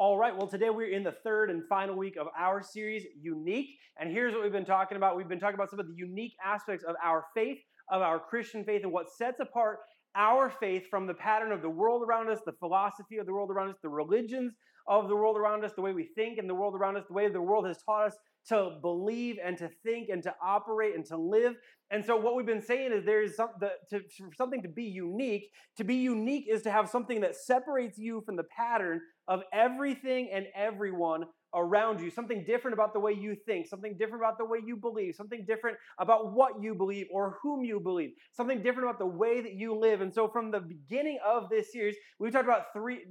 All right, well, today we're in the third and final week of our series, Unique. And here's what we've been talking about. We've been talking about some of the unique aspects of our faith, of our Christian faith, and what sets apart our faith from the pattern of the world around us, the philosophy of the world around us, the religions of the world around us, the way we think in the world around us, the way the world has taught us to believe and to think and to operate and to live. And so, what we've been saying is there is to, something to be unique. To be unique is to have something that separates you from the pattern of everything and everyone around you, something different about the way you think, something different about the way you believe, something different about what you believe or whom you believe, something different about the way that you live. And so from the beginning of this series, we've talked about three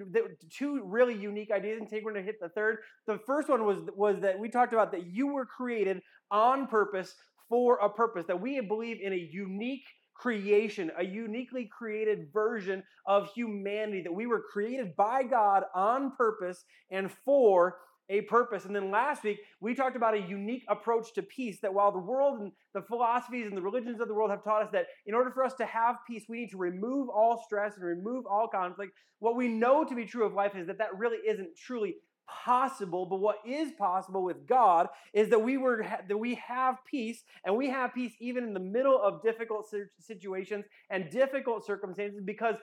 two really unique ideas and take going to hit the third. The first one was was that we talked about that you were created on purpose for a purpose, that we believe in a unique creation, a uniquely created version of humanity, that we were created by God on purpose and for a purpose. And then last week, we talked about a unique approach to peace that while the world and the philosophies and the religions of the world have taught us that in order for us to have peace, we need to remove all stress and remove all conflict, what we know to be true of life is that that really isn't truly possible but what is possible with god is that we were that we have peace and we have peace even in the middle of difficult situations and difficult circumstances because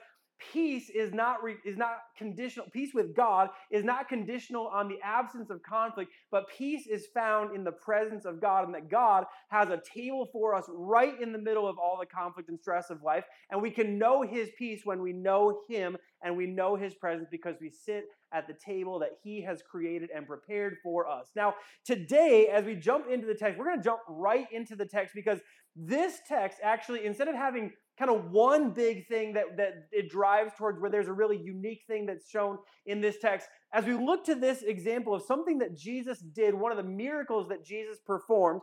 peace is not re, is not conditional peace with god is not conditional on the absence of conflict but peace is found in the presence of god and that god has a table for us right in the middle of all the conflict and stress of life and we can know his peace when we know him and we know his presence because we sit at the table that he has created and prepared for us. Now today as we jump into the text we're going to jump right into the text because this text actually instead of having kind of one big thing that, that it drives towards where there's a really unique thing that's shown in this text. As we look to this example of something that Jesus did, one of the miracles that Jesus performed,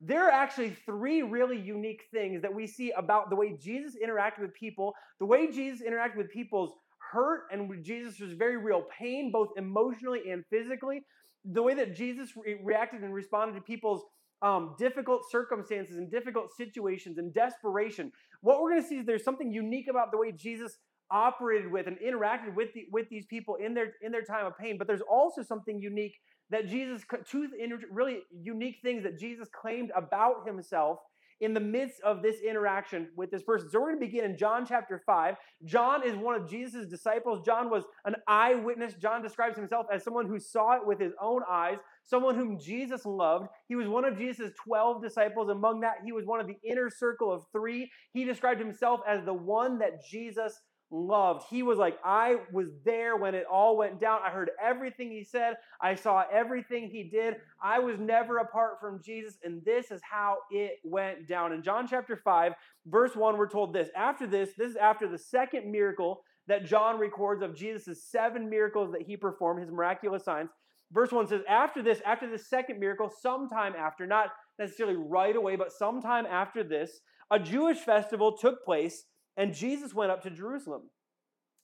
there are actually three really unique things that we see about the way Jesus interacted with people, the way Jesus interacted with people's hurt and Jesus was very real pain, both emotionally and physically, the way that Jesus re- reacted and responded to people's um, difficult circumstances and difficult situations and desperation. What we're going to see is there's something unique about the way Jesus operated with and interacted with the, with these people in their in their time of pain. But there's also something unique that Jesus two really unique things that Jesus claimed about himself in the midst of this interaction with this person. So we're going to begin in John chapter 5. John is one of Jesus' disciples. John was an eyewitness. John describes himself as someone who saw it with his own eyes, someone whom Jesus loved. He was one of Jesus' 12 disciples. Among that, he was one of the inner circle of three. He described himself as the one that Jesus loved. He was like, I was there when it all went down. I heard everything he said, I saw everything he did. I was never apart from Jesus, and this is how it went down. In John chapter 5, verse 1, we're told this. After this, this is after the second miracle that John records of Jesus' seven miracles that he performed, his miraculous signs. Verse 1 says, After this, after the second miracle, sometime after, not necessarily right away, but sometime after this, a Jewish festival took place and Jesus went up to Jerusalem.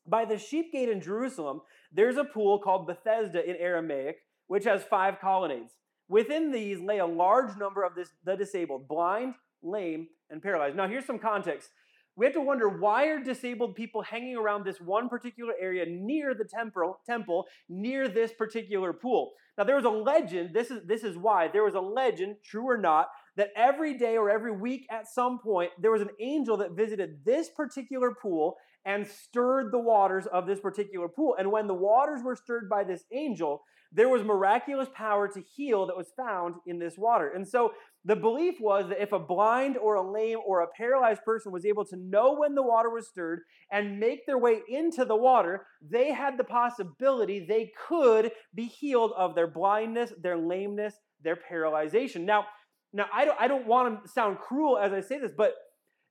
By the sheep gate in Jerusalem, there's a pool called Bethesda in Aramaic, which has five colonnades. Within these lay a large number of this, the disabled, blind, lame, and paralyzed. Now, here's some context. We have to wonder why are disabled people hanging around this one particular area near the temple, temple near this particular pool. Now, there was a legend, this is, this is why. There was a legend, true or not, that every day or every week at some point, there was an angel that visited this particular pool and stirred the waters of this particular pool. And when the waters were stirred by this angel, there was miraculous power to heal that was found in this water. And so the belief was that if a blind or a lame or a paralyzed person was able to know when the water was stirred and make their way into the water, they had the possibility they could be healed of their blindness, their lameness, their paralyzation. Now, now, I don't, I don't want to sound cruel as I say this, but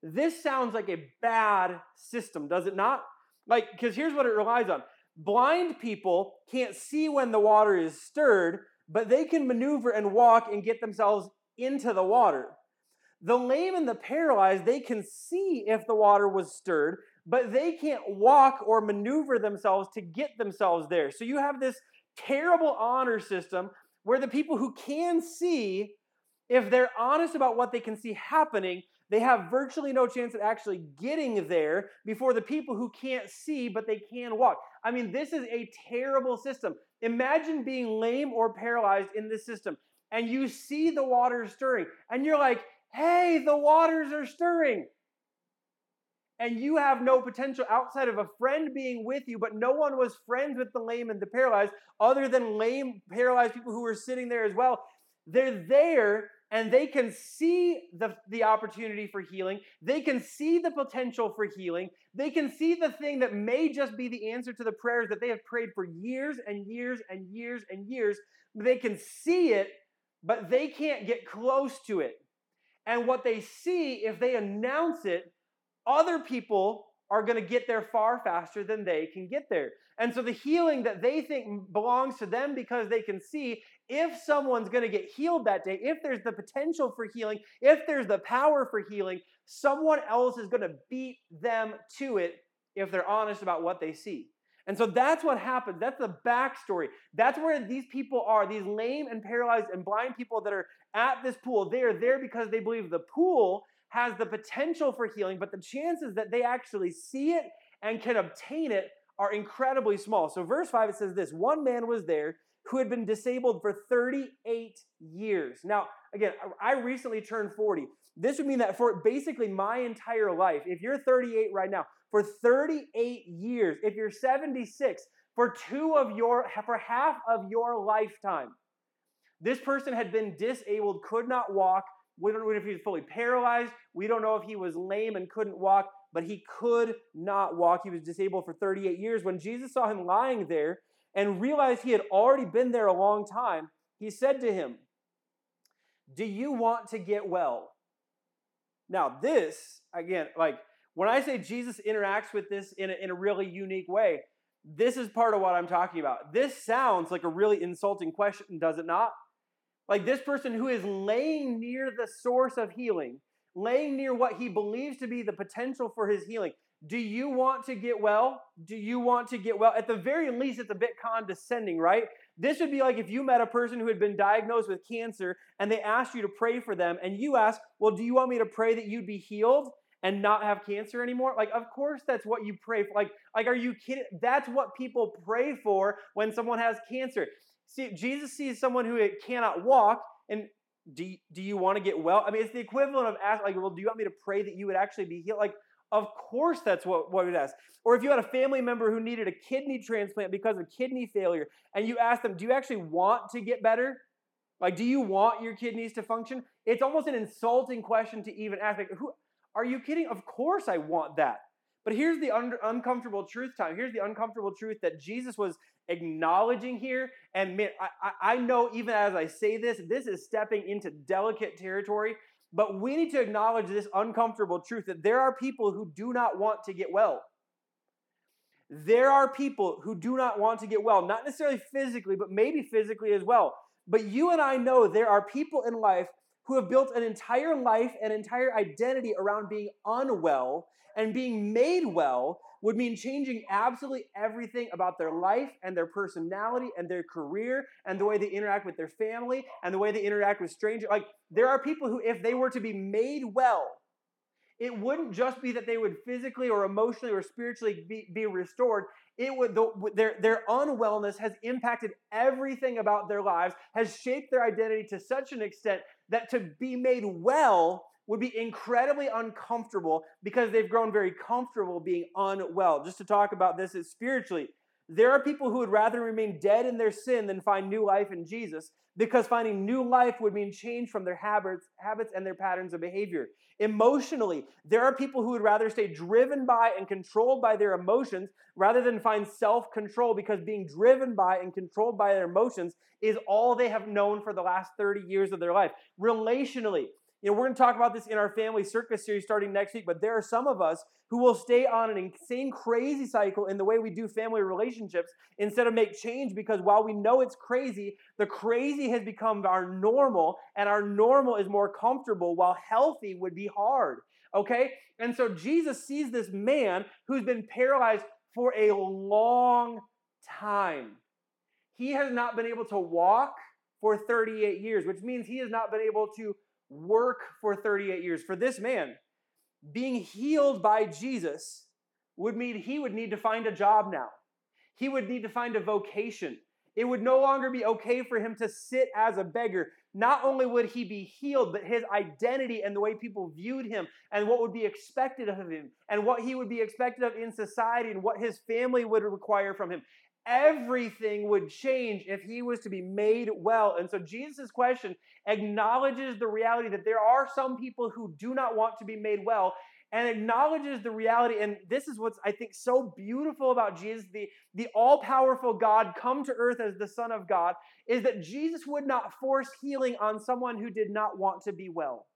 this sounds like a bad system, does it not? Like, because here's what it relies on blind people can't see when the water is stirred, but they can maneuver and walk and get themselves into the water. The lame and the paralyzed, they can see if the water was stirred, but they can't walk or maneuver themselves to get themselves there. So you have this terrible honor system where the people who can see if they're honest about what they can see happening, they have virtually no chance of actually getting there before the people who can't see but they can walk. I mean, this is a terrible system. Imagine being lame or paralyzed in this system, and you see the waters stirring, and you're like, hey, the waters are stirring. And you have no potential outside of a friend being with you, but no one was friends with the lame and the paralyzed other than lame, paralyzed people who were sitting there as well. They're there and they can see the, the opportunity for healing. They can see the potential for healing. They can see the thing that may just be the answer to the prayers that they have prayed for years and years and years and years. They can see it, but they can't get close to it. And what they see, if they announce it, other people are going to get there far faster than they can get there. And so the healing that they think belongs to them because they can see if someone's going to get healed that day, if there's the potential for healing, if there's the power for healing, someone else is going to beat them to it if they're honest about what they see. And so that's what happens. That's the backstory. That's where these people are, these lame and paralyzed and blind people that are at this pool. They are there because they believe the pool has the potential for healing, but the chances that they actually see it and can obtain it are incredibly small. So, verse 5, it says this One man was there who had been disabled for 38 years. Now, again, I recently turned 40. This would mean that for basically my entire life, if you're 38 right now, for 38 years, if you're 76, for two of your, for half of your lifetime, this person had been disabled, could not walk, we don't know if he was fully paralyzed. We don't know if he was lame and couldn't walk, but he could not walk. He was disabled for 38 years. When Jesus saw him lying there and realized he had already been there a long time, he said to him, Do you want to get well? Now, this, again, like when I say Jesus interacts with this in a, in a really unique way, this is part of what I'm talking about. This sounds like a really insulting question, does it not? Like this person who is laying near the source of healing, laying near what he believes to be the potential for his healing. Do you want to get well? Do you want to get well? At the very least, it's a bit condescending, right? This would be like if you met a person who had been diagnosed with cancer and they asked you to pray for them, and you ask, Well, do you want me to pray that you'd be healed? and not have cancer anymore like of course that's what you pray for like like are you kidding that's what people pray for when someone has cancer See, Jesus sees someone who cannot walk, and do do you want to get well? I mean, it's the equivalent of asking, like, well, do you want me to pray that you would actually be healed? Like, of course, that's what, what it ask. Or if you had a family member who needed a kidney transplant because of kidney failure, and you ask them, do you actually want to get better? Like, do you want your kidneys to function? It's almost an insulting question to even ask. Like, who are you kidding? Of course, I want that. But here's the un- uncomfortable truth time. Here's the uncomfortable truth that Jesus was acknowledging here. And man, I, I know even as I say this, this is stepping into delicate territory. But we need to acknowledge this uncomfortable truth that there are people who do not want to get well. There are people who do not want to get well, not necessarily physically, but maybe physically as well. But you and I know there are people in life who have built an entire life and entire identity around being unwell and being made well would mean changing absolutely everything about their life and their personality and their career and the way they interact with their family and the way they interact with strangers. Like, there are people who, if they were to be made well, it wouldn't just be that they would physically or emotionally or spiritually be, be restored. It would the, their their unwellness has impacted everything about their lives, has shaped their identity to such an extent that to be made well would be incredibly uncomfortable because they've grown very comfortable being unwell. Just to talk about this is spiritually, there are people who would rather remain dead in their sin than find new life in Jesus because finding new life would mean change from their habits, habits and their patterns of behavior. Emotionally, there are people who would rather stay driven by and controlled by their emotions rather than find self-control because being driven by and controlled by their emotions is all they have known for the last 30 years of their life. Relationally, you know, we're going to talk about this in our family circus series starting next week, but there are some of us who will stay on an insane, crazy cycle in the way we do family relationships instead of make change because while we know it's crazy, the crazy has become our normal, and our normal is more comfortable while healthy would be hard. Okay? And so Jesus sees this man who's been paralyzed for a long time. He has not been able to walk for 38 years, which means he has not been able to work for 38 years. For this man, being healed by Jesus would mean he would need to find a job now. He would need to find a vocation. It would no longer be okay for him to sit as a beggar. Not only would he be healed, but his identity and the way people viewed him and what would be expected of him and what he would be expected of in society and what his family would require from him. Everything would change if he was to be made well. And so Jesus' question acknowledges the reality that there are some people who do not want to be made well and acknowledges the reality. And this is what's, I think, so beautiful about Jesus, the, the all powerful God come to earth as the Son of God, is that Jesus would not force healing on someone who did not want to be well.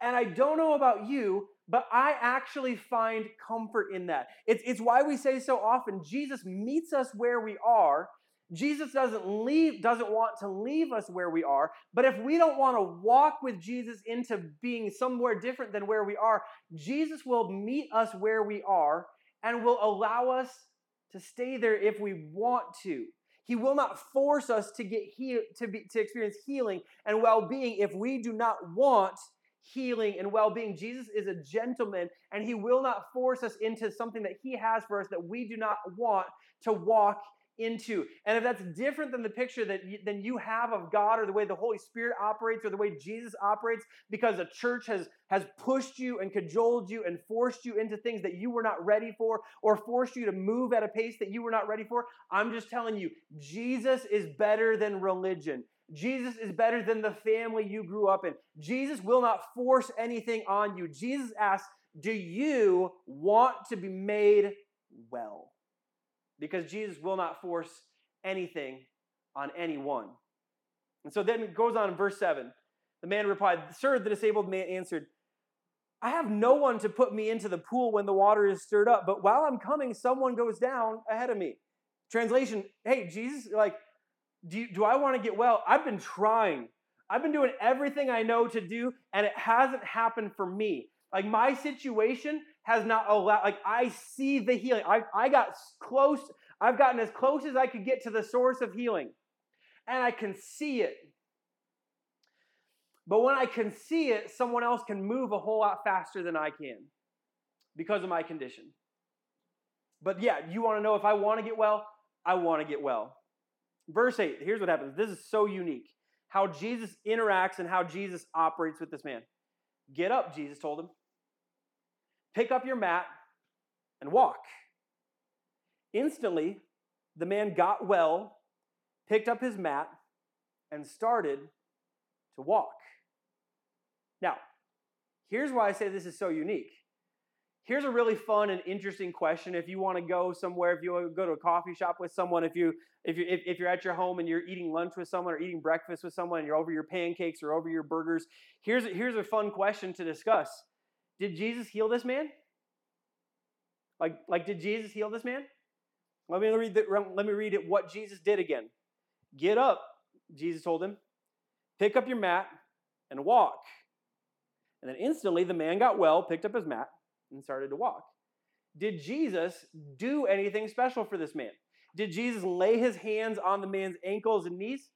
And I don't know about you, but I actually find comfort in that. It's, it's why we say so often Jesus meets us where we are Jesus doesn't leave doesn't want to leave us where we are, but if we don't want to walk with Jesus into being somewhere different than where we are, Jesus will meet us where we are and will allow us to stay there if we want to. He will not force us to get heal, to be to experience healing and well-being if we do not want healing and well-being. Jesus is a gentleman and he will not force us into something that he has for us that we do not want to walk into. And if that's different than the picture that you, than you have of God or the way the Holy Spirit operates or the way Jesus operates because a church has has pushed you and cajoled you and forced you into things that you were not ready for or forced you to move at a pace that you were not ready for, I'm just telling you, Jesus is better than religion. Jesus is better than the family you grew up in. Jesus will not force anything on you. Jesus asks, "Do you want to be made well?" because Jesus will not force anything on anyone. And so then it goes on in verse 7. The man replied, Sir, the disabled man answered, I have no one to put me into the pool when the water is stirred up, but while I'm coming, someone goes down ahead of me. Translation, hey, Jesus, like, do, you, do I want to get well? I've been trying. I've been doing everything I know to do, and it hasn't happened for me. Like, my situation has not allowed, like, I see the healing. I, I got close, I've gotten as close as I could get to the source of healing, and I can see it. But when I can see it, someone else can move a whole lot faster than I can because of my condition. But yeah, you want to know if I want to get well? I want to get well. Verse 8, here's what happens. This is so unique how Jesus interacts and how Jesus operates with this man. Get up, Jesus told him pick up your mat and walk. Instantly, the man got well, picked up his mat, and started to walk. Now, here's why I say this is so unique. Here's a really fun and interesting question. If you want to go somewhere, if you want to go to a coffee shop with someone, if you if you if, you're at your home and you're eating lunch with someone or eating breakfast with someone, and you're over your pancakes or over your burgers, here's here's a fun question to discuss. Did Jesus heal this man? Like, like did Jesus heal this man? Let me read the, let me read it what Jesus did again. Get up, Jesus told him. Pick up your mat and walk. And then instantly the man got well, picked up his mat, and started to walk. Did Jesus do anything special for this man? Did Jesus lay his hands on the man's ankles and knees?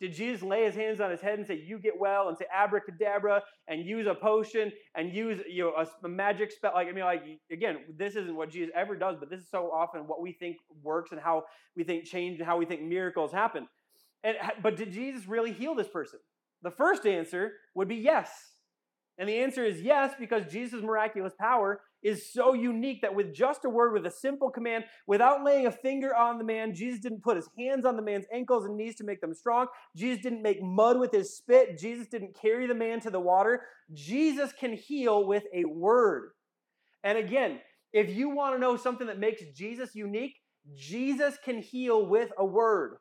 Did Jesus lay his hands on his head and say, You get well, and say abracadabra, and use a potion, and use you know, a, a magic spell? Like, I mean, like, again, this isn't what Jesus ever does, but this is so often what we think works and how we think change and how we think miracles happen. And, but did Jesus really heal this person? The first answer would be yes. And the answer is yes, because Jesus' miraculous power is so unique that with just a word, with a simple command, without laying a finger on the man, Jesus didn't put his hands on the man's ankles and knees to make them strong. Jesus didn't make mud with his spit. Jesus didn't carry the man to the water. Jesus can heal with a word. And again, if you want to know something that makes Jesus unique, Jesus can heal with a word.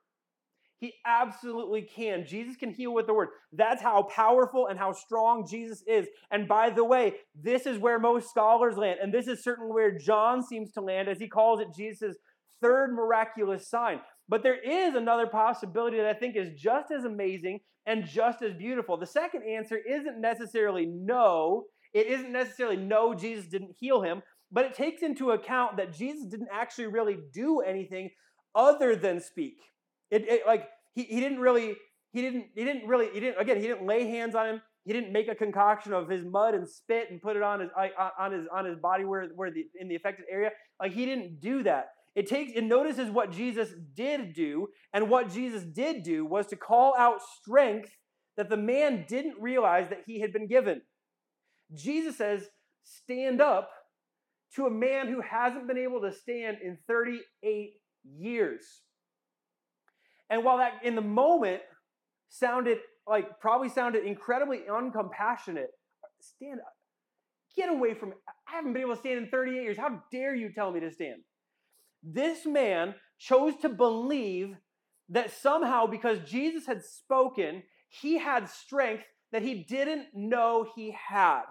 He absolutely can. Jesus can heal with the word. That's how powerful and how strong Jesus is. And by the way, this is where most scholars land. And this is certainly where John seems to land as he calls it Jesus' third miraculous sign. But there is another possibility that I think is just as amazing and just as beautiful. The second answer isn't necessarily no. It isn't necessarily no, Jesus didn't heal him, but it takes into account that Jesus didn't actually really do anything other than speak. It, it, like he, he didn't really he didn't he didn't really he didn't again he didn't lay hands on him. He didn't make a concoction of his mud and spit and put it on his on his on his body where where the in the affected area. Like he didn't do that. It takes it notices what Jesus did do, and what Jesus did do was to call out strength that the man didn't realize that he had been given. Jesus says, "Stand up," to a man who hasn't been able to stand in 38 years. And while that in the moment sounded like probably sounded incredibly uncompassionate, stand up. Get away from. I haven't been able to stand in 38 years. How dare you tell me to stand? This man chose to believe that somehow, because Jesus had spoken, he had strength that he didn't know he had.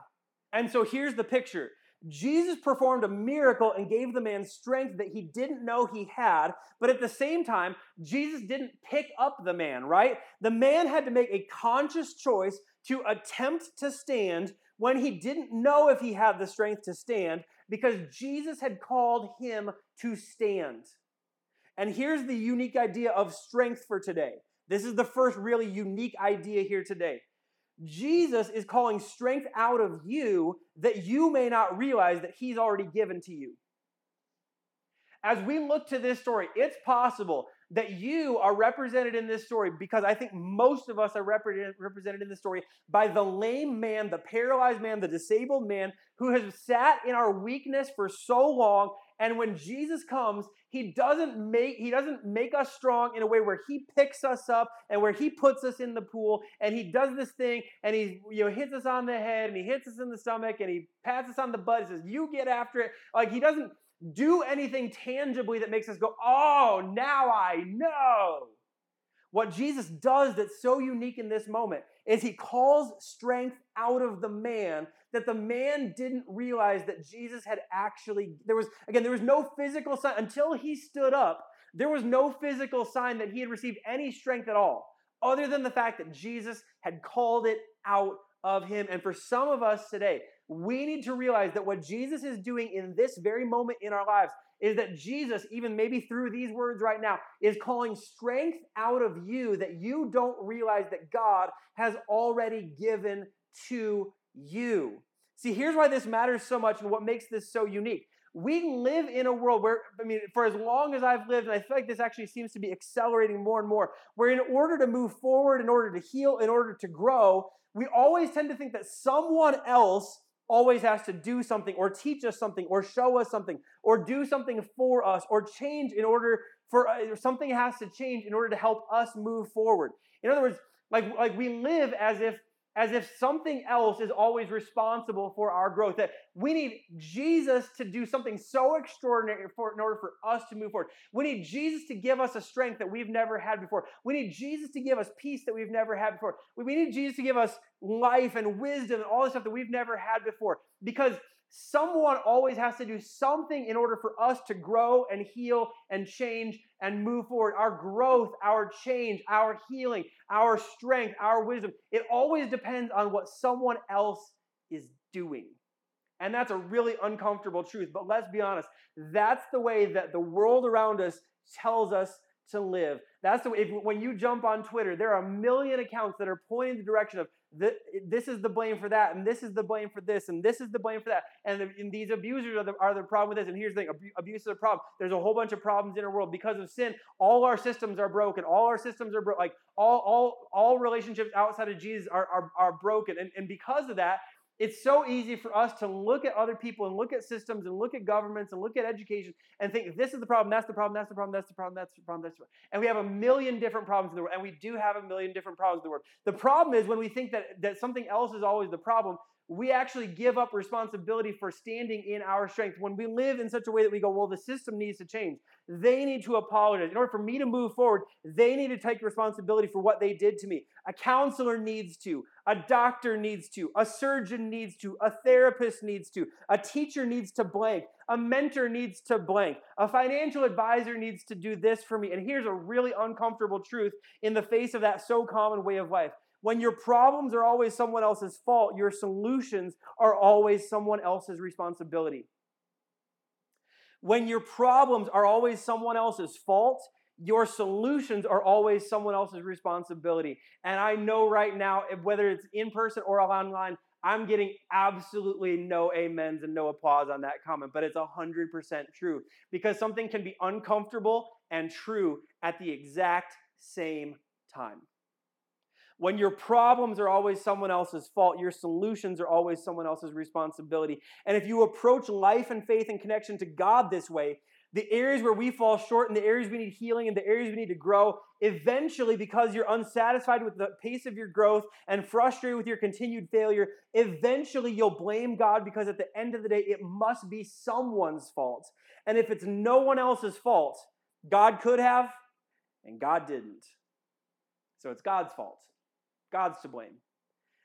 And so here's the picture Jesus performed a miracle and gave the man strength that he didn't know he had, but at the same time, Jesus didn't pick up the man, right? The man had to make a conscious choice to attempt to stand when he didn't know if he had the strength to stand because Jesus had called him to stand. And here's the unique idea of strength for today. This is the first really unique idea here today. Jesus is calling strength out of you that you may not realize that he's already given to you. As we look to this story, it's possible that you are represented in this story because I think most of us are represented in this story by the lame man, the paralyzed man, the disabled man who has sat in our weakness for so long and when Jesus comes, he doesn't make he doesn't make us strong in a way where he picks us up and where he puts us in the pool and he does this thing and he you know hits us on the head and he hits us in the stomach and he pats us on the butt and says, "You get after it." Like he doesn't do anything tangibly that makes us go, "Oh, now I know." What Jesus does that's so unique in this moment is he calls strength out of the man that the man didn't realize that Jesus had actually, there was, again, there was no physical sign until he stood up. There was no physical sign that he had received any strength at all, other than the fact that Jesus had called it out of him. And for some of us today, we need to realize that what Jesus is doing in this very moment in our lives is that Jesus, even maybe through these words right now, is calling strength out of you that you don't realize that God has already given to you. See, here's why this matters so much and what makes this so unique. We live in a world where, I mean, for as long as I've lived, and I feel like this actually seems to be accelerating more and more, where in order to move forward, in order to heal, in order to grow, we always tend to think that someone else always has to do something or teach us something or show us something or do something for us or change in order for uh, something has to change in order to help us move forward. In other words, like, like we live as if as if something else is always responsible for our growth. That we need Jesus to do something so extraordinary for, in order for us to move forward. We need Jesus to give us a strength that we've never had before. We need Jesus to give us peace that we've never had before. We need Jesus to give us life and wisdom and all the stuff that we've never had before. Because someone always has to do something in order for us to grow and heal and change and move forward. Our growth, our change, our healing, our strength, our wisdom, it always depends on what someone else is doing. And that's a really uncomfortable truth. But let's be honest, that's the way that the world around us tells us to live. That's the way, if, when you jump on Twitter, there are a million accounts that are pointing the direction of this is the blame for that, and this is the blame for this, and this is the blame for that. And, the, and these abusers are the, are the problem with this. And here's the thing abuse is a problem. There's a whole bunch of problems in our world. Because of sin, all our systems are broken. All our systems are broken. Like all, all, all relationships outside of Jesus are, are, are broken. And, and because of that, it's so easy for us to look at other people and look at systems and look at governments and look at education and think this is the problem, that's the problem, that's the problem, that's the problem, that's the problem, that's the problem. And we have a million different problems in the world, and we do have a million different problems in the world. The problem is when we think that, that something else is always the problem, we actually give up responsibility for standing in our strength. When we live in such a way that we go, well, the system needs to change. They need to apologize. In order for me to move forward, they need to take responsibility for what they did to me. A counselor needs to, a doctor needs to, a surgeon needs to, a therapist needs to, a teacher needs to blank, a mentor needs to blank, a financial advisor needs to do this for me. And here's a really uncomfortable truth in the face of that so common way of life when your problems are always someone else's fault, your solutions are always someone else's responsibility. When your problems are always someone else's fault, your solutions are always someone else's responsibility. And I know right now, whether it's in person or online, I'm getting absolutely no amens and no applause on that comment, but it's 100% true because something can be uncomfortable and true at the exact same time. When your problems are always someone else's fault, your solutions are always someone else's responsibility. And if you approach life and faith and connection to God this way, the areas where we fall short and the areas we need healing and the areas we need to grow, eventually, because you're unsatisfied with the pace of your growth and frustrated with your continued failure, eventually you'll blame God because at the end of the day, it must be someone's fault. And if it's no one else's fault, God could have, and God didn't. So it's God's fault. God's to blame.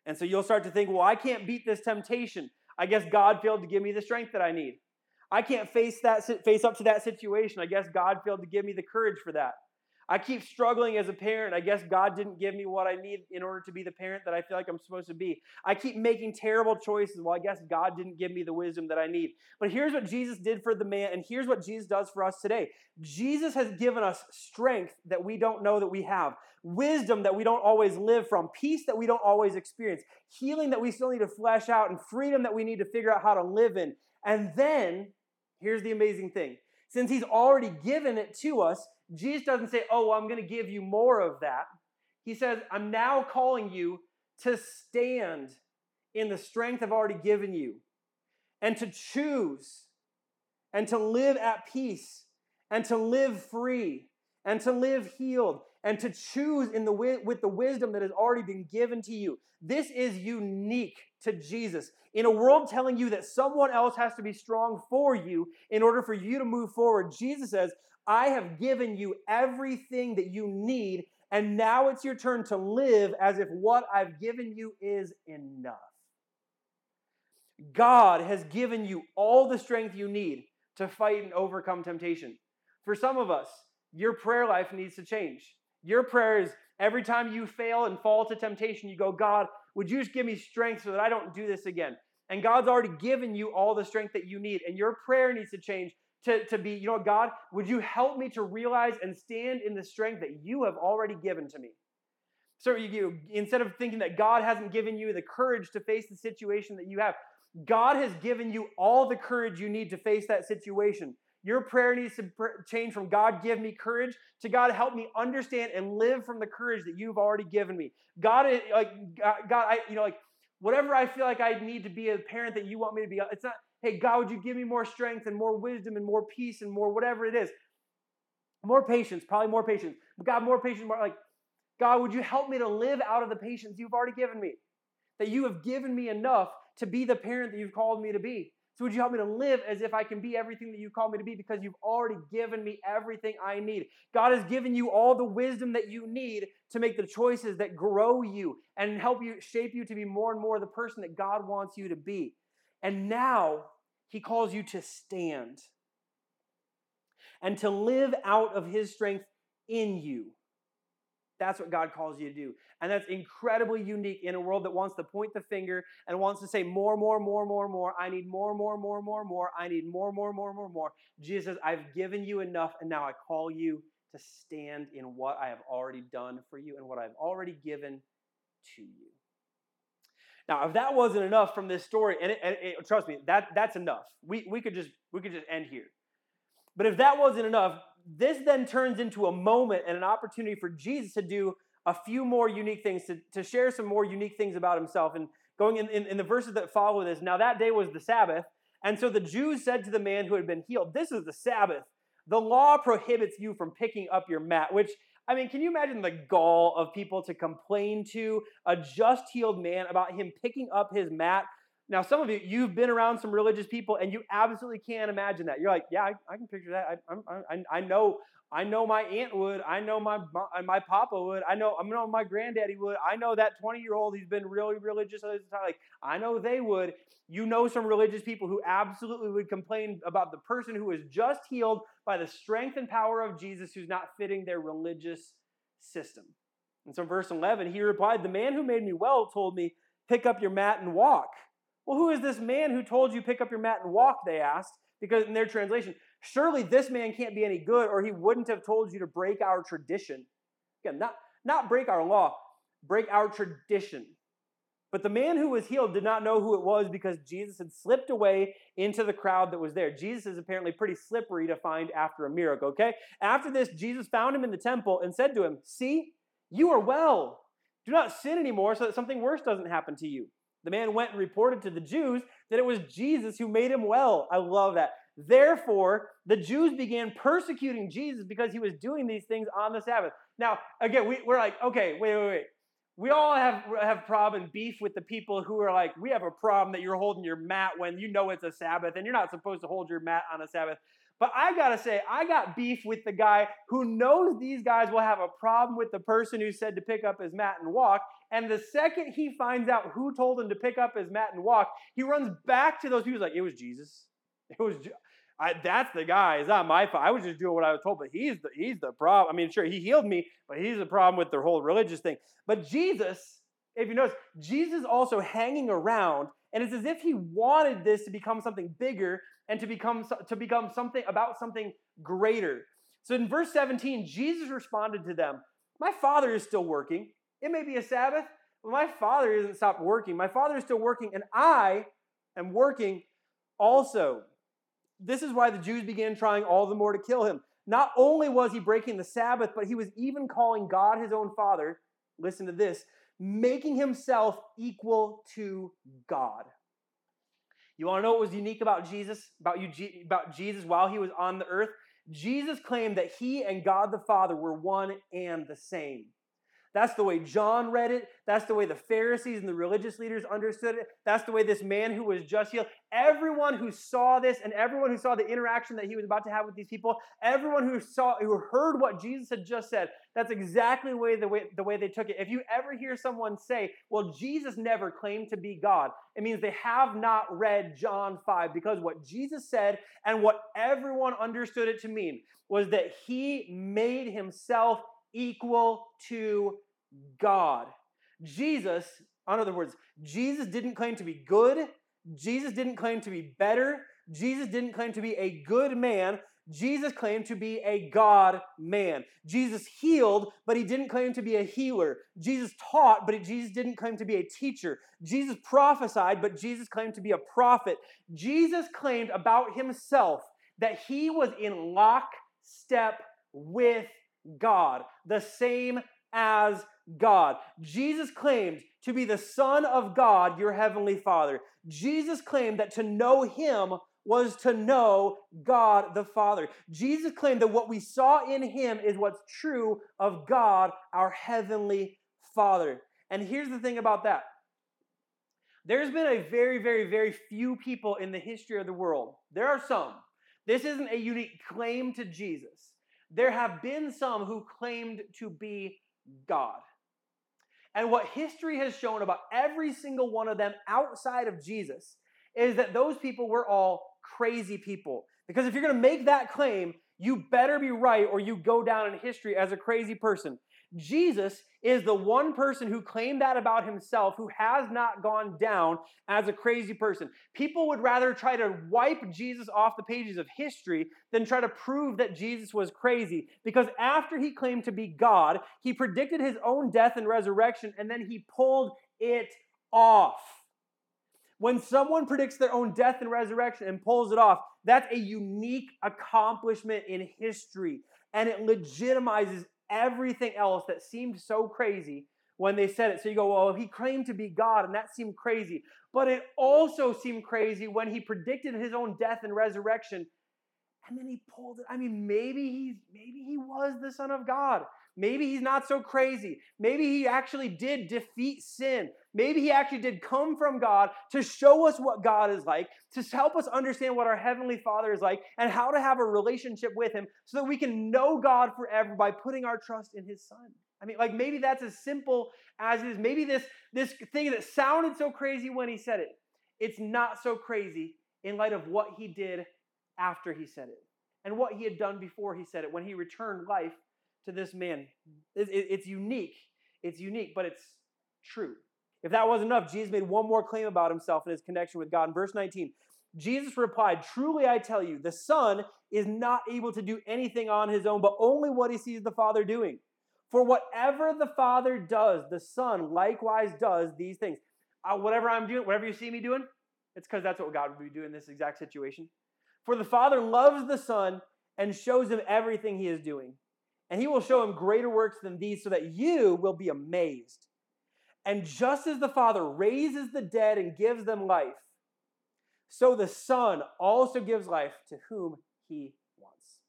And so you'll start to think, well, I can't beat this temptation. I guess God failed to give me the strength that I need. I can't face that face up to that situation. I guess God failed to give me the courage for that. I keep struggling as a parent. I guess God didn't give me what I need in order to be the parent that I feel like I'm supposed to be. I keep making terrible choices. Well, I guess God didn't give me the wisdom that I need. But here's what Jesus did for the man, and here's what Jesus does for us today. Jesus has given us strength that we don't know that we have, wisdom that we don't always live from, peace that we don't always experience, healing that we still need to flesh out, and freedom that we need to figure out how to live in. And then, here's the amazing thing since he's already given it to us, Jesus doesn't say, Oh, well, I'm going to give you more of that. He says, I'm now calling you to stand in the strength I've already given you and to choose and to live at peace and to live free and to live healed and to choose in the with the wisdom that has already been given to you. This is unique to Jesus. In a world telling you that someone else has to be strong for you in order for you to move forward, Jesus says, I have given you everything that you need, and now it's your turn to live as if what I've given you is enough. God has given you all the strength you need to fight and overcome temptation. For some of us, your prayer life needs to change. Your prayer is every time you fail and fall to temptation, you go, God, would you just give me strength so that I don't do this again? And God's already given you all the strength that you need. And your prayer needs to change to, to be, you know, God, would you help me to realize and stand in the strength that you have already given to me? So you, you instead of thinking that God hasn't given you the courage to face the situation that you have, God has given you all the courage you need to face that situation. Your prayer needs to change from God, give me courage, to God, help me understand and live from the courage that you've already given me. God, like uh, God, I, you know, like whatever I feel like I need to be a parent that you want me to be. It's not, hey, God, would you give me more strength and more wisdom and more peace and more whatever it is? More patience, probably more patience. God, more patience, more like, God, would you help me to live out of the patience you've already given me? That you have given me enough to be the parent that you've called me to be. So would you help me to live as if I can be everything that you call me to be because you've already given me everything I need. God has given you all the wisdom that you need to make the choices that grow you and help you shape you to be more and more the person that God wants you to be. And now he calls you to stand and to live out of his strength in you. That's what God calls you to do. And that's incredibly unique in a world that wants to point the finger and wants to say more, more, more, more, more. I need more, more, more, more, more. I need more, more, more, more, more. Jesus I've given you enough, and now I call you to stand in what I have already done for you and what I've already given to you. Now, if that wasn't enough from this story, and, it, and it, trust me, that, that's enough. We, we, could just, we could just end here. But if that wasn't enough, this then turns into a moment and an opportunity for Jesus to do a few more unique things, to, to share some more unique things about himself. And going in, in, in the verses that follow this, now that day was the Sabbath. And so the Jews said to the man who had been healed, This is the Sabbath. The law prohibits you from picking up your mat, which I mean, can you imagine the gall of people to complain to a just healed man about him picking up his mat now, some of you, you've been around some religious people, and you absolutely can't imagine that. You're like, yeah, I, I can picture that. I, I, I, know, I know my aunt would. I know my uh, my papa would. I know, I know my granddaddy would. I know that 20 year old he's been really religious. Like, I know they would. You know some religious people who absolutely would complain about the person who is just healed by the strength and power of Jesus, who's not fitting their religious system. And so, verse 11, he replied, "The man who made me well told me, pick up your mat and walk." Well, who is this man who told you pick up your mat and walk? They asked, because in their translation, surely this man can't be any good, or he wouldn't have told you to break our tradition. Again, not, not break our law, break our tradition. But the man who was healed did not know who it was because Jesus had slipped away into the crowd that was there. Jesus is apparently pretty slippery to find after a miracle, okay? After this, Jesus found him in the temple and said to him, See, you are well. Do not sin anymore so that something worse doesn't happen to you. The man went and reported to the Jews that it was Jesus who made him well. I love that. Therefore, the Jews began persecuting Jesus because he was doing these things on the Sabbath. Now, again, we, are like, okay, wait, wait, wait. We all have have problem beef with the people who are like, we have a problem that you're holding your mat when you know it's a Sabbath and you're not supposed to hold your mat on a Sabbath. But I gotta say, I got beef with the guy who knows these guys will have a problem with the person who said to pick up his mat and walk. And the second he finds out who told him to pick up his mat and walk, he runs back to those people like, it was Jesus. It was. I, that's the guy. It's not my fault. I was just doing what I was told, but he's the he's the problem. I mean, sure, he healed me, but he's the problem with the whole religious thing. But Jesus, if you notice, Jesus also hanging around, and it's as if he wanted this to become something bigger and to become to become something about something greater. So in verse 17, Jesus responded to them, My father is still working. It may be a Sabbath, but my father isn't stopped working. My father is still working, and I am working also. This is why the Jews began trying all the more to kill him. Not only was he breaking the Sabbath, but he was even calling God his own father. Listen to this making himself equal to God. You want to know what was unique about Jesus, about, you, about Jesus while he was on the earth? Jesus claimed that he and God the Father were one and the same. That's the way John read it. That's the way the Pharisees and the religious leaders understood it. That's the way this man who was just healed, everyone who saw this and everyone who saw the interaction that he was about to have with these people, everyone who saw who heard what Jesus had just said, that's exactly the way the way the way they took it. If you ever hear someone say, "Well, Jesus never claimed to be God," it means they have not read John 5 because what Jesus said and what everyone understood it to mean was that he made himself equal to God. Jesus, in other words, Jesus didn't claim to be good. Jesus didn't claim to be better. Jesus didn't claim to be a good man. Jesus claimed to be a God man. Jesus healed, but he didn't claim to be a healer. Jesus taught, but Jesus didn't claim to be a teacher. Jesus prophesied, but Jesus claimed to be a prophet. Jesus claimed about himself that he was in lockstep with God, the same as God. Jesus claimed to be the Son of God, your Heavenly Father. Jesus claimed that to know Him was to know God the Father. Jesus claimed that what we saw in Him is what's true of God, our Heavenly Father. And here's the thing about that there's been a very, very, very few people in the history of the world. There are some. This isn't a unique claim to Jesus there have been some who claimed to be God. And what history has shown about every single one of them outside of Jesus is that those people were all crazy people. Because if you're going to make that claim, you better be right or you go down in history as a crazy person. Jesus is the one person who claimed that about himself who has not gone down as a crazy person. People would rather try to wipe Jesus off the pages of history than try to prove that Jesus was crazy because after he claimed to be God, he predicted his own death and resurrection and then he pulled it off. When someone predicts their own death and resurrection and pulls it off, that's a unique accomplishment in history and it legitimizes everything else that seemed so crazy when they said it. So you go, well, he claimed to be God, and that seemed crazy. But it also seemed crazy when he predicted his own death and resurrection. And then he pulled it. I mean, maybe he's maybe he was the Son of God. Maybe he's not so crazy. Maybe he actually did defeat sin. Maybe he actually did come from God to show us what God is like, to help us understand what our Heavenly Father is like, and how to have a relationship with Him so that we can know God forever by putting our trust in His Son. I mean, like maybe that's as simple as it is. Maybe this, this thing that sounded so crazy when he said it, it's not so crazy in light of what he did after he said it and what he had done before he said it when he returned life to this man. It's unique. It's unique, but it's true. If that wasn't enough, Jesus made one more claim about himself and his connection with God. In verse 19, Jesus replied, Truly I tell you, the Son is not able to do anything on his own, but only what he sees the Father doing. For whatever the Father does, the Son likewise does these things. uh, whatever I'm doing, whatever you see me doing, it's because that's what God would be doing in this exact situation. For the Father loves the Son and shows him everything he is doing. And he will show him greater works than these so that you will be amazed. And just as the Father raises the dead and gives them life, so the Son also gives life to whom he wants.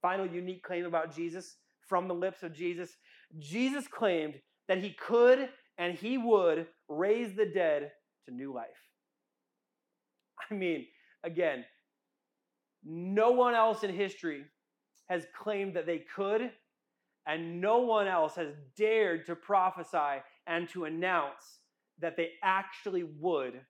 Final unique claim about Jesus from the lips of Jesus Jesus claimed that he could and he would raise the dead to new life. I mean, again, no one else in history has claimed that they could, and no one else has dared to prophesy and to announce that they actually would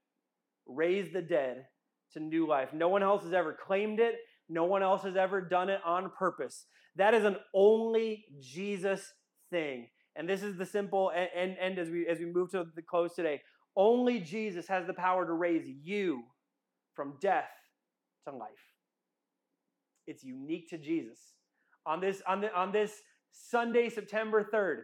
raise the dead to new life. No one else has ever claimed it. No one else has ever done it on purpose. That is an only Jesus thing. And this is the simple and, and, as we as we move to the close today. Only Jesus has the power to raise you from death to life. It's unique to Jesus. On this, on, the, on this Sunday, September 3rd,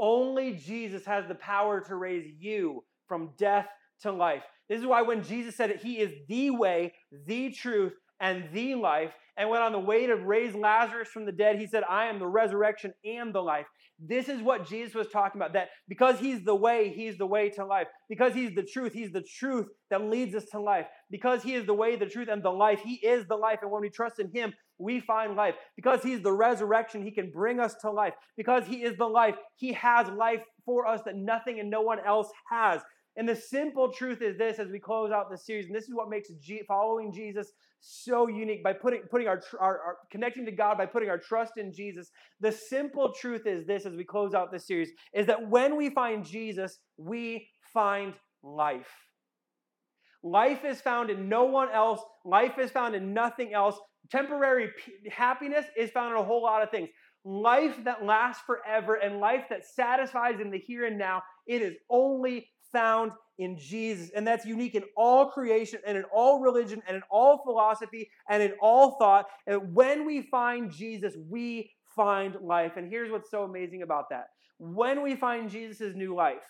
only Jesus has the power to raise you from death to life. This is why when Jesus said that He is the way, the truth, and the life, and went on the way to raise Lazarus from the dead, He said, I am the resurrection and the life. This is what Jesus was talking about that because He's the way, He's the way to life. Because He's the truth, He's the truth that leads us to life. Because He is the way, the truth, and the life, He is the life. And when we trust in Him, we find life. Because He's the resurrection, He can bring us to life. Because He is the life, He has life for us that nothing and no one else has. And the simple truth is this as we close out the series, and this is what makes G- following Jesus so unique by putting, putting our, our, our, connecting to God by putting our trust in Jesus. The simple truth is this as we close out this series is that when we find Jesus, we find life. Life is found in no one else. Life is found in nothing else. Temporary p- happiness is found in a whole lot of things. Life that lasts forever and life that satisfies in the here and now, it is only found in Jesus. And that's unique in all creation and in all religion and in all philosophy and in all thought. And when we find Jesus, we find life. And here's what's so amazing about that. When we find Jesus' new life,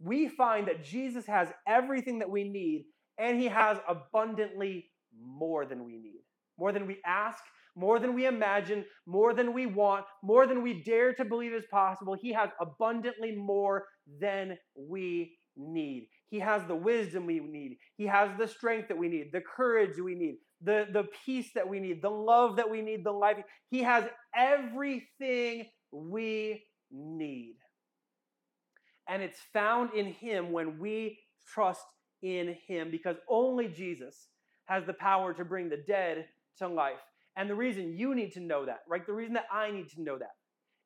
we find that Jesus has everything that we need and he has abundantly more than we need, more than we ask, more than we imagine, more than we want, more than we dare to believe is possible. He has abundantly more than we need. He has the wisdom we need. He has the strength that we need, the courage we need, the, the peace that we need, the love that we need, the life. He has everything we need. And it's found in Him when we trust in Him because only Jesus has the power to bring the dead to life. And the reason you need to know that, right? The reason that I need to know that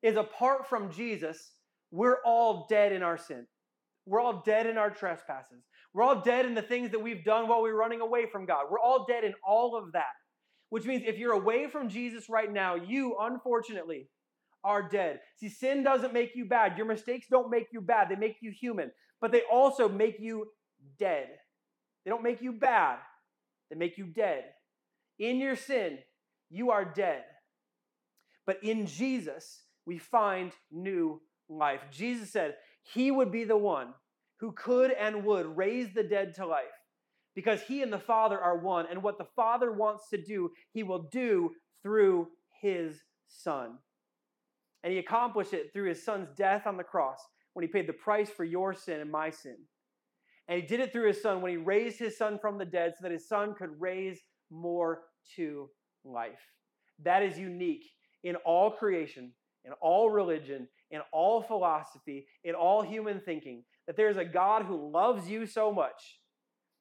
is apart from Jesus, we're all dead in our sin. We're all dead in our trespasses. We're all dead in the things that we've done while we're running away from God. We're all dead in all of that. Which means if you're away from Jesus right now, you, unfortunately, are dead. See, sin doesn't make you bad. Your mistakes don't make you bad, they make you human. But they also make you dead. They don't make you bad, they make you dead. In your sin, you are dead. But in Jesus, we find new life. Jesus said, he would be the one who could and would raise the dead to life because he and the Father are one. And what the Father wants to do, he will do through his Son. And he accomplished it through his Son's death on the cross when he paid the price for your sin and my sin. And he did it through his Son when he raised his Son from the dead so that his Son could raise more to life. That is unique in all creation, in all religion, in all philosophy, in all human thinking, that there's a God who loves you so much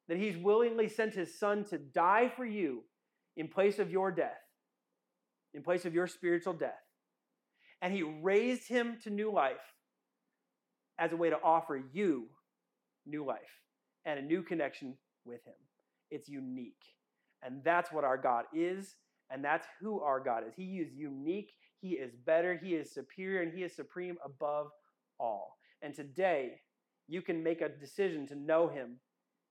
that he's willingly sent his son to die for you in place of your death, in place of your spiritual death. And he raised him to new life as a way to offer you new life and a new connection with him. It's unique. And that's what our God is, and that's who our God is. He is unique he is better, He is superior, and He is supreme above all. And today, you can make a decision to know Him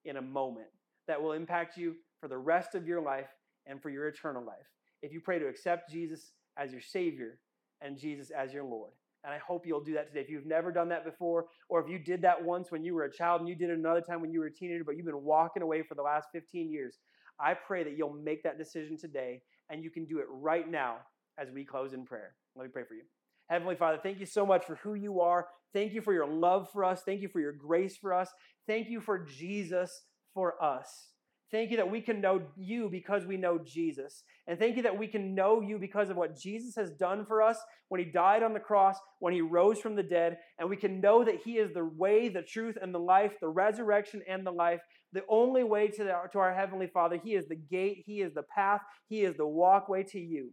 in a moment that will impact you for the rest of your life and for your eternal life. If you pray to accept Jesus as your Savior and Jesus as your Lord. And I hope you'll do that today. If you've never done that before, or if you did that once when you were a child and you did it another time when you were a teenager, but you've been walking away for the last 15 years, I pray that you'll make that decision today and you can do it right now as we close in prayer. Let me pray for you. Heavenly Father, thank you so much for who you are. Thank you for your love for us. Thank you for your grace for us. Thank you for Jesus for us. Thank you that we can know you because we know Jesus. And thank you that we can know you because of what Jesus has done for us when he died on the cross, when he rose from the dead. And we can know that he is the way, the truth, and the life, the resurrection and the life, the only way to, the, to our Heavenly Father. He is the gate, he is the path, he is the walkway to you.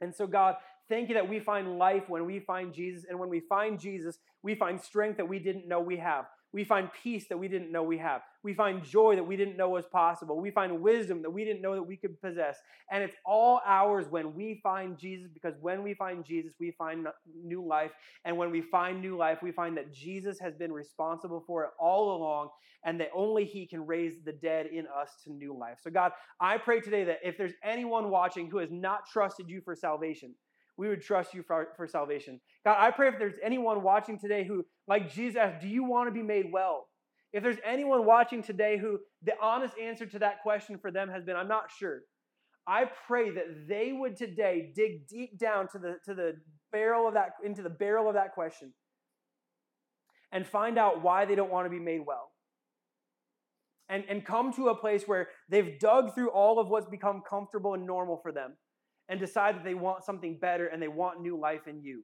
And so, God, thank you that we find life when we find Jesus. And when we find Jesus, we find strength that we didn't know we have. We find peace that we didn't know we have. We find joy that we didn't know was possible. We find wisdom that we didn't know that we could possess. And it's all ours when we find Jesus, because when we find Jesus, we find new life. And when we find new life, we find that Jesus has been responsible for it all along, and that only He can raise the dead in us to new life. So, God, I pray today that if there's anyone watching who has not trusted you for salvation, we would trust you for, for salvation. God, I pray if there's anyone watching today who, like Jesus asked, do you want to be made well? If there's anyone watching today who the honest answer to that question for them has been, I'm not sure. I pray that they would today dig deep down to the, to the barrel of that, into the barrel of that question and find out why they don't want to be made well. And, and come to a place where they've dug through all of what's become comfortable and normal for them and decide that they want something better and they want new life in you.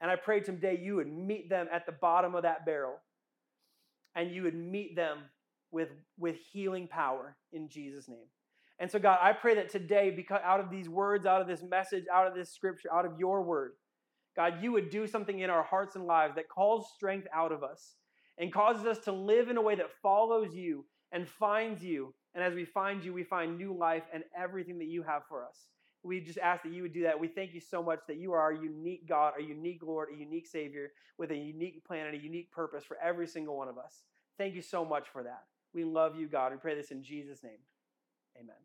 And I pray today you would meet them at the bottom of that barrel and you would meet them with, with healing power in Jesus' name. And so, God, I pray that today, because out of these words, out of this message, out of this scripture, out of your word, God, you would do something in our hearts and lives that calls strength out of us and causes us to live in a way that follows you and finds you. And as we find you, we find new life and everything that you have for us we just ask that you would do that. We thank you so much that you are our unique God, our unique Lord, a unique Savior with a unique plan and a unique purpose for every single one of us. Thank you so much for that. We love you, God. We pray this in Jesus' name. Amen.